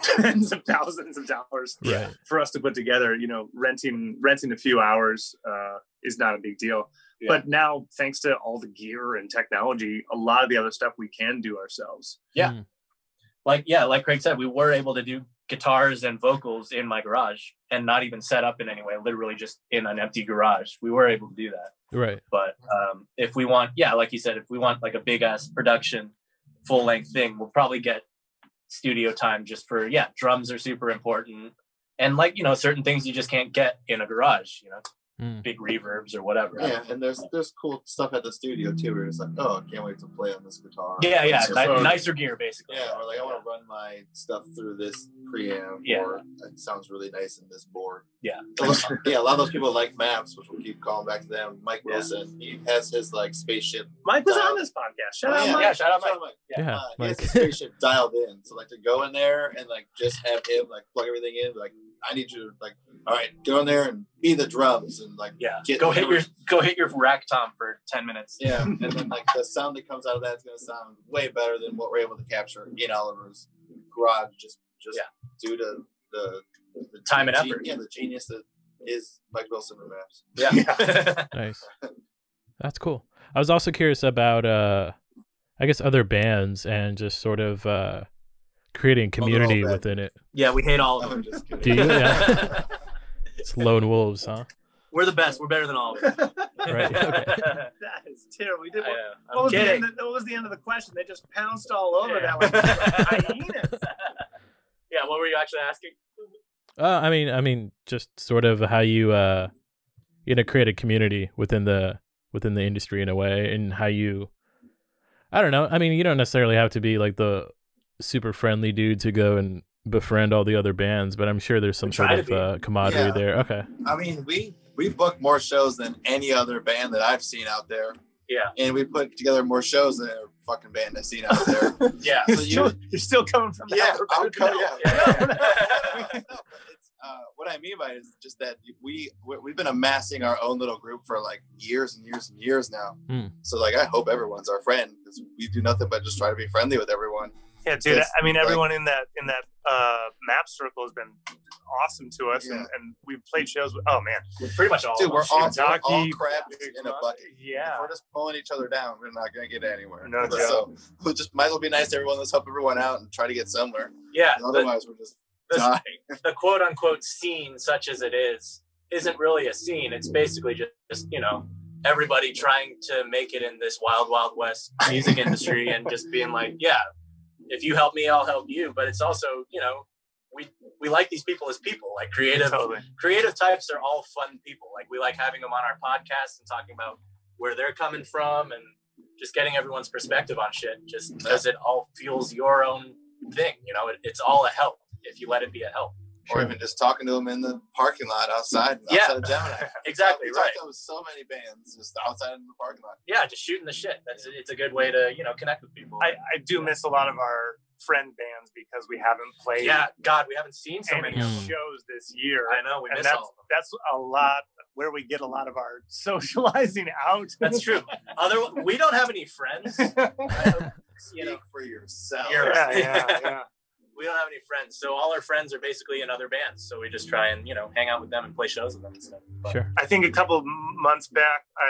tens of thousands of dollars Right. for us to put together. You know, renting renting a few hours uh, is not a big deal. Yeah. But now, thanks to all the gear and technology, a lot of the other stuff we can do ourselves. Yeah. Mm. like yeah, like Craig said, we were able to do guitars and vocals in my garage and not even set up in any way, literally just in an empty garage. We were able to do that. Right. But um, if we want, yeah, like you said, if we want like a big ass production, full length thing, we'll probably get studio time just for yeah, drums are super important. And like, you know, certain things you just can't get in a garage, you know. Mm. big reverbs or whatever. Yeah, and there's there's cool stuff at the studio too. Where it's like, oh, I can't wait to play on this guitar. Yeah, yeah, So- ni- nicer gear basically. Yeah, or like I want to run my stuff through this preamp, Yeah. or it sounds really nice in this board. Yeah. A lot- yeah, a lot of those people like maps, which we'll keep calling back to them. Mike Yeah. Wilson, he has his like spaceship. Mike was dialed- on this podcast. Shout Oh, out, yeah. Mike. Yeah, shout out Mike. Yeah, Yeah, uh, he has his spaceship dialed in. So like to go in there and like just have him like plug everything in. Like I need you to like, all right, go in there and be the drums and like Yeah. Get- go hit your go hit your rack tom for ten minutes. Yeah, and then like the sound that comes out of that is gonna sound way better than what we're able to capture in Oliver's garage, just just Yeah. due to the, the Time and ge- effort. Yeah, the genius that is Mike Wilson and Maps. Yeah. Nice. That's cool. I was also curious about uh I guess other bands and just sort of uh creating all community within it. yeah, we hate all of I'm them. just kidding. Do you? Yeah. It's lone wolves, huh? We're the best. We're better than all of them. Right, okay. that is terrible. We did, I what, know. what was the end of, what was the end of the question? They just pounced all over Yeah. that one. hyenas. yeah, what were you actually asking? Uh, I mean, I mean, just sort of how you, uh, you know, create a community within the within the industry in a way, and how you, I don't know. I mean, you don't necessarily have to be like the super friendly dude to go and befriend all the other bands, but I'm sure there's some sort of uh, camaraderie Yeah. there. Okay, I mean, we we book more shows than any other band that I've seen out there, Yeah. and we put together more shows than every fucking band I've seen out there. Yeah. You're, So you- still, you're still coming from yeah. I'm co- No. yeah. Yeah. No, no, uh, what I mean by it is just that we we- we've been amassing our own little group for like years and years and years now. Hmm. So like, I hope everyone's our friend because we do nothing but just try to be friendly with everyone. Yeah, dude. It's I mean, like- everyone in that in that uh, map circle has been awesome to us, and, Yeah. and we've played shows. With, oh man, We're pretty much all. Dude, we're them. all, we're all Shiitake, crabs Big in a bucket. Yeah. If we're just pulling each other down, we're not gonna get anywhere. No so we just might as well be nice to everyone. Let's help everyone out and try to get somewhere. Yeah. the- Otherwise, we're just the- dying. the quote unquote scene, such as it is, isn't really a scene. It's basically just, just you know, everybody trying to make it in this wild, wild west music industry and just being like, yeah, if you help me, I'll help you. But it's also, you know, we we like these people as people, like creative totally. creative types are all fun people. Like we like having them on our podcast and talking about where they're coming from and just getting everyone's perspective on shit. Just because it all feels your own thing, you know, it, it's all a help if you let it be a help. Or even just talking to them in the parking lot outside, Yeah. outside of Gemini. Exactly We right. talked to so many bands just outside in the parking lot. Yeah, just shooting the shit. That's it's a good way to you know connect with people. I, I do miss a lot of our friend bands because we haven't played yeah, God, we haven't seen so many. Mm. shows this year. I know we and miss that's all. of them. that's a lot where we get a lot of our socializing out. That's true. Other we don't have any friends. Speak You know, for yourself. You're yeah, right. yeah, yeah. We don't have any friends, so all our friends are basically in other bands. So we just try and you know hang out with them and play shows with them and stuff. But- sure. I think a couple of months back, uh,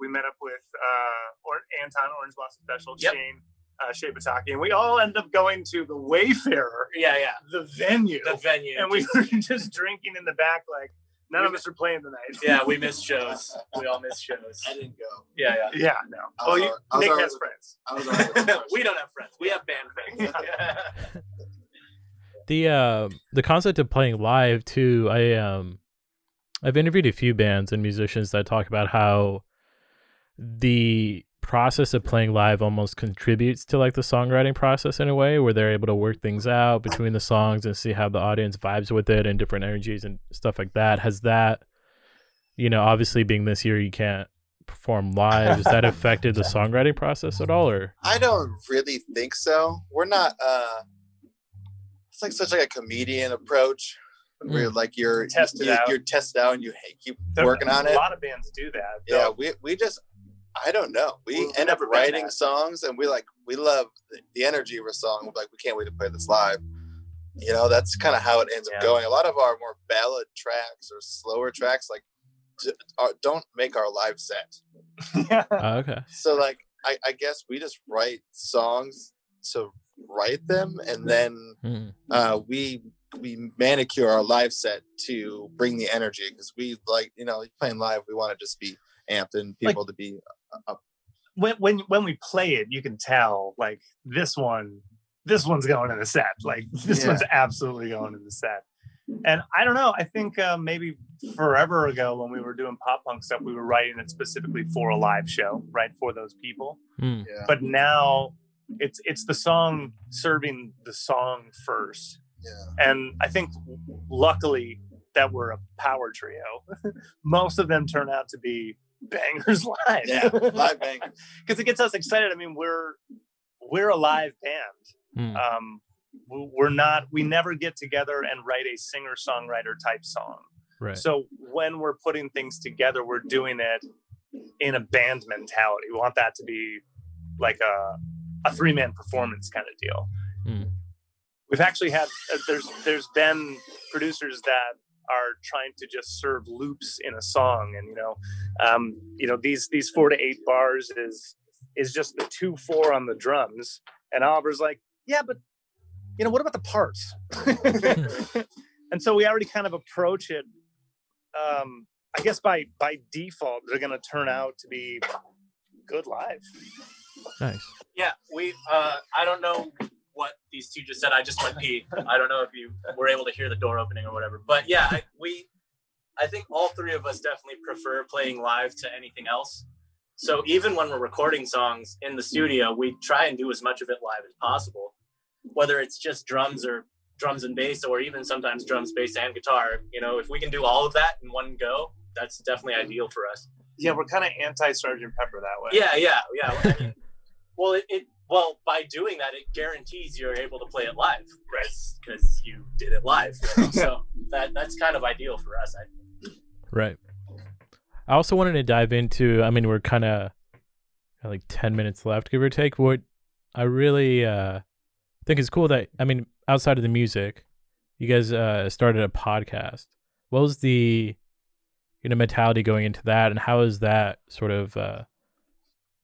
we met up with uh, or- Anton Orange Blossom Special, Yep. Shane, uh, Shea Bataki, and we all end up going to the Wayfarer, Yeah, yeah. the venue, The venue. and we were just drinking in the back like none of us are playing tonight. yeah, we miss shows. We all miss shows. I didn't go. Yeah, yeah. Yeah, no. I Oh, was you, al- I was Nick has friends. I was already with the we don't have friends. We have band friends. The uh, the concept of playing live too. I um, I've interviewed a few bands and musicians that talk about how the process of playing live almost contributes to like the songwriting process in a way where they're able to work things out between the songs and see how the audience vibes with it and different energies and stuff like that. Has that, you know, obviously being this year you can't perform live, has that affected the songwriting process at all or? I don't really think so. We're not. uh It's like such like a comedian approach, hmm. where like you're Test you, out. You're tested out and you hey, keep There- working on it. A lot of bands do that. Yeah, we we just I don't know. We We've end up writing that. songs and we like we love the, the energy of a song. We're like we can't wait to play this live. You know, that's kind of how it ends Yeah. up going. A lot of our more ballad tracks or slower tracks like don't make our live set. yeah. Oh, okay. So like I, I guess we just write songs to write them and then Mm. uh, we we manicure our live set to bring the energy because we like you know playing live we want to just be amped and Like- people to be up when when when we play it, you can tell like this one, this one's going in the set. Like this Yeah. one's absolutely going in the set. And I don't know. I think uh, maybe forever ago when we were doing pop punk stuff, we were writing it specifically for a live show, right? For those people. Mm. Yeah. But now it's it's the song serving the song first. Yeah. And I think luckily that we're a power trio. Most of them turn out to be bangers live. Yeah. Live bangers. Because it gets us excited. I mean, we're we're a live band Mm. um, we're not we never get together and write a singer songwriter type song Right. so when we're putting things together we're doing it in a band mentality we want that to be like a, a three-man performance kind of deal. Mm. we've actually had uh, there's there's been producers that are trying to just serve loops in a song and you know um, you know these these four to eight bars is is just the two four on the drums. And oliver's like yeah but you know what about the parts? And so we already kind of approach it um i guess by by default they're going to turn out to be good live Nice. Yeah, we. Uh, I don't know what these two just said. I just went pee. I don't know if you were able to hear the door opening or whatever. But yeah, I, we. I think all three of us definitely prefer playing live to anything else. So even when we're recording songs in the studio, we try and do as much of it live as possible, whether it's just drums or drums and bass, or even sometimes drums, bass, and guitar. You know, if we can do all of that in one go, that's definitely ideal for us. yeah we're kind of anti sergeant pepper that way Yeah, yeah, yeah. I mean, well, it, it well by doing that, it guarantees you're able to play it live, right? Because you did it live. so that that's kind of ideal for us. I think. Right. I also wanted to dive into. I mean, we're kind of like ten minutes left, give or take. What I really uh, think is cool that I mean, outside of the music, you guys uh, started a podcast. What was the you know mentality going into that, and how has that sort of uh,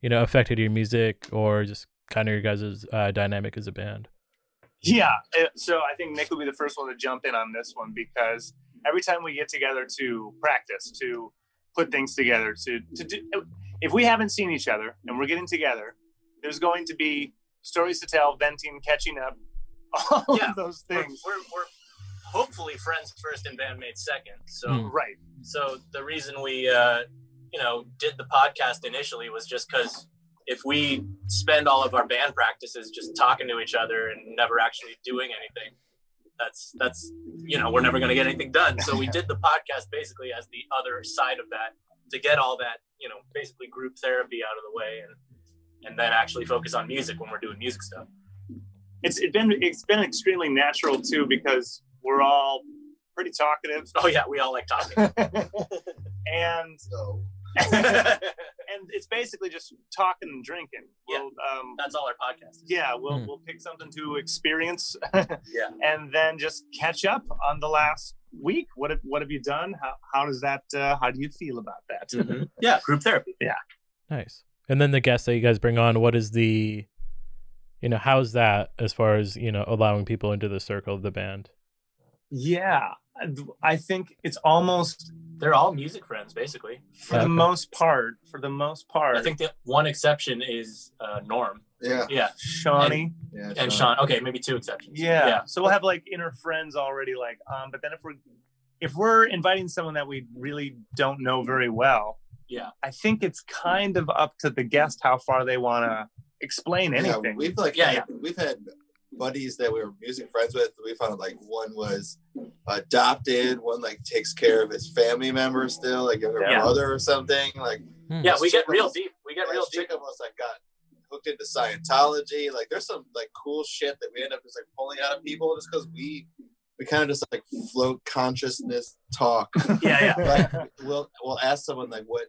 you know affected your music or just kind of your guys' uh, dynamic as a band? Yeah. So I think Nick will be the first one to jump in on this one because every time we get together to practice, to put things together, to, to do, if we haven't seen each other and we're getting together, there's going to be stories to tell, venting, catching up, all Yeah. of those We're, things. we're, we're hopefully friends first and bandmates second. So Mm. Right. so the reason we uh, you know did the podcast initially was just because if we spend all of our band practices just talking to each other and never actually doing anything that's that's you know we're never going to get anything done. So we did the podcast basically as the other side of that to get all that you know basically group therapy out of the way and and then actually focus on music when we're doing music stuff. It's it been it's been extremely natural too because we're all pretty talkative. Oh yeah we all like talking. And So that's and it's basically just talking and drinking. Yeah. We'll, um, that's all our podcast is. yeah, we'll Hmm. we'll pick something to experience, yeah and then just catch up on the last week. What have what have you done? How how does that? Uh, how do you feel about that? Mhm. yeah group therapy Yeah, Nice. And then the guests that you guys bring on, what is the, you know, how's that as far as you know allowing people into the circle of the band? Yeah, I think it's almost they're all music friends basically for the most part. For the most part, I think the one exception is uh, Norm. yeah, Yeah, Shawnee. yeah. and Sean. Sean. Okay, maybe two exceptions. Yeah. yeah, So we'll have like inner friends already, like um. But then if we're if we're inviting someone that we really don't know very well, yeah. I think it's kind of up to the guest how far they want to explain anything. Yeah, anything. we've like Yeah, had, we've had buddies that we were music friends with. We found like one was adopted, one like takes care of his family member still, like her Yeah. brother or something. Like Hmm. Yeah, we get real was- deep. We get real deep. of us like got hooked into Scientology. Like there's some like cool shit that we end up just like pulling out of people just because we we kind of just like float consciousness talk. Yeah, yeah. like we'll we'll ask someone like what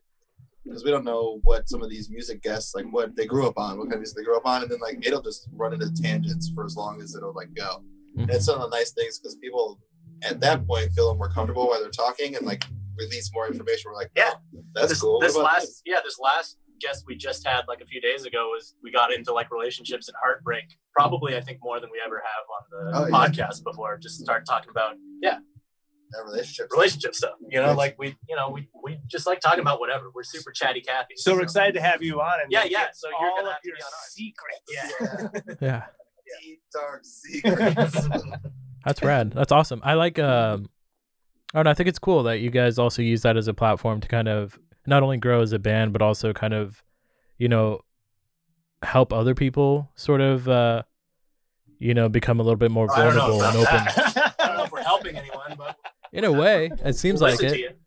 because we don't know what some of these music guests like what they grew up on, what kind of music they grew up on, and then like it'll just run into tangents for as long as it'll like go. And it's mm-hmm. one of the nice things because people at that point feel more comfortable while they're talking and like release more information. We're like, Yeah. oh, that's this, cool. This What about last, yeah, this last guest we just had like a few days ago was we got into like relationships and heartbreak. Probably, I think more than we ever have on the Oh, yeah. podcast before. Just start talking about yeah, that relationship? relationship stuff. You know, like we, you know, we we just like talking about whatever. We're super chatty Cathy. so we're excited to have you on. And Yeah, yeah, so you're all gonna of have to be on ours. secrets. Yeah. Yeah. Yeah. Deep dark secrets. That's rad. That's awesome. I like um I don't know, I think it's cool that you guys also use that as a platform to kind of not only grow as a band but also kind of, you know, help other people sort of uh you know, become a little bit more I don't know vulnerable and open. I don't know if we're helping anyone, but In a way, it seems we'll like it.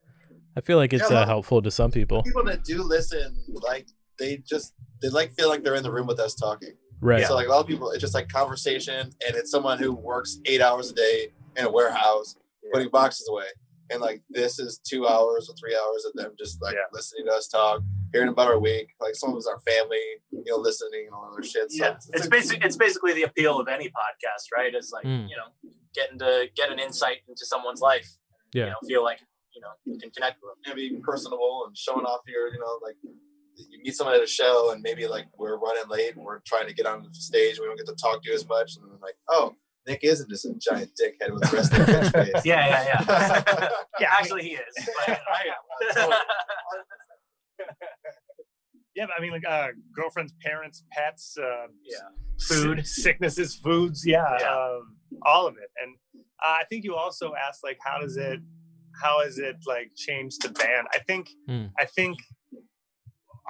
I feel like it's Yeah, uh, helpful to some people. People that do listen, like they just they like feel like they're in the room with us talking. Right. So like a lot of people, it's just like conversation, and it's someone who works eight hours a day in a warehouse putting boxes away, and like this is two hours or three hours of them just like Yeah. listening to us talk, hearing about our week. Like some of us are family, you know, listening and all other shit. So Yeah, it's a- basically it's basically the appeal of any podcast, right? It's like Mm. you know, getting to get an insight into someone's life. Yeah. You know, feel like you know you can connect with them. and being personable and showing off your, you know, like you meet someone at a show and maybe like we're running late and we're trying to get on the stage, and we don't get to talk to you as much, and then like, oh, Nick isn't just a giant dickhead with the rest of the bitch face. Yeah, yeah, yeah. Yeah, actually, he is. but, you know. Yeah, but I mean, like uh, girlfriends, parents, pets, uh, yeah. food, sicknesses, foods, yeah, Yeah. Um, all of it. And uh, I think you also asked, like, how does it, how has it like changed the band? I think, Hmm. I think,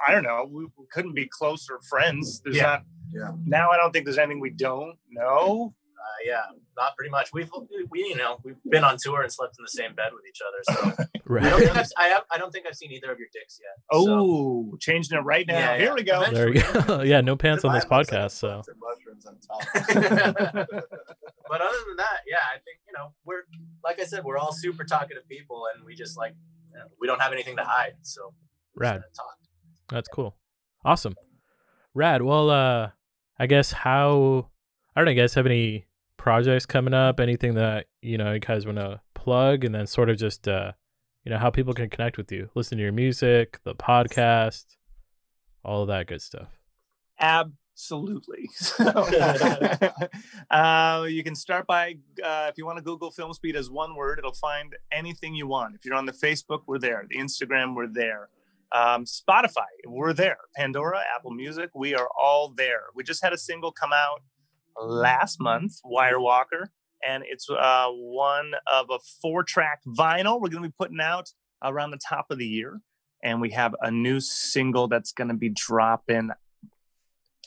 I don't know. We, we couldn't be closer friends. There's Yeah. not. Yeah. Now I don't think there's anything we don't know. Uh, yeah, not pretty much. We've we you know we've been on tour and slept in the same bed with each other. So I don't Right. think I've, I, have, I don't think I've seen either of your dicks yet. so- Oh, changing it right now. Yeah, Here yeah. we go. There we go. yeah, no pants on this Mine looks like podcast, so mushrooms on top. but other than that, yeah, I think you know we're like I said, we're all super talkative people, and we just like you know, we don't have anything to hide, so Rad. gotta talk. That's cool. Awesome. Rad. Well, uh I guess how I don't know, you guys have any projects coming up, anything that, you know, you guys want to plug and then sort of just uh you know, how people can connect with you, listen to your music, the podcast, all of that good stuff. Absolutely. uh, you can start by, uh, if you want to Google Filmspeed as one word, it'll find anything you want. If you're on the Facebook, we're there. The Instagram, we're there. Um, Spotify, we're there. Pandora, Apple Music, we are all there. We just had a single come out last month, Wire Walker, and it's uh, one of a four track vinyl we're going to be putting out around the top of the year. And we have a new single that's going to be dropping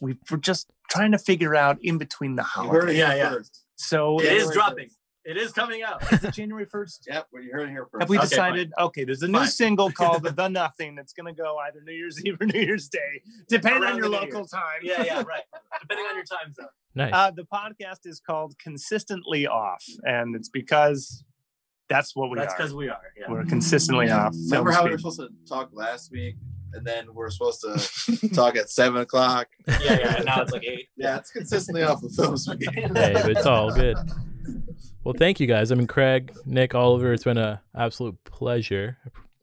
we we're just trying to figure out in between the holidays. Yeah, yeah. So It is dropping. 1st. It is coming out. is it January first? Yep, well, you heard it here first. Have we Okay, decided? Okay, there's a new Fine. single called "The Nothing" that's going to go either New Year's Eve or New Year's Day, depending Around on your local Year's. time. yeah, yeah, right. Depending on your time zone. Nice. Uh, the podcast is called "Consistently Off," and it's because that's what we That's are. because we are. Yeah. We're consistently off. Remember Film how we were supposed to talk last week, and then we're supposed to talk at seven o'clock? yeah, yeah. And now it's like eight. Yeah, it's consistently off the Filmspeed. hey, it's all good. Well, thank you guys. I mean, Craig, Nick, Oliver, it's been an absolute pleasure.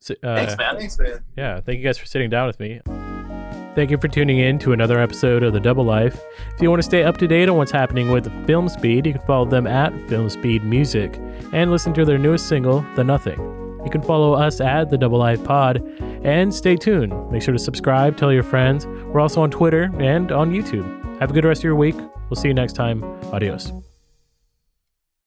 Uh, Thanks, man. Thanks, man. Yeah, thank you guys for sitting down with me. Thank you for tuning in to another episode of The Double Life. If you want to stay up to date on what's happening with Filmspeed, you can follow them at Filmspeed Music and listen to their newest single, The Nothing. You can follow us at The Double Life Pod and stay tuned. Make sure to subscribe, tell your friends. We're also on Twitter and on YouTube. Have a good rest of your week. We'll see you next time. Adios.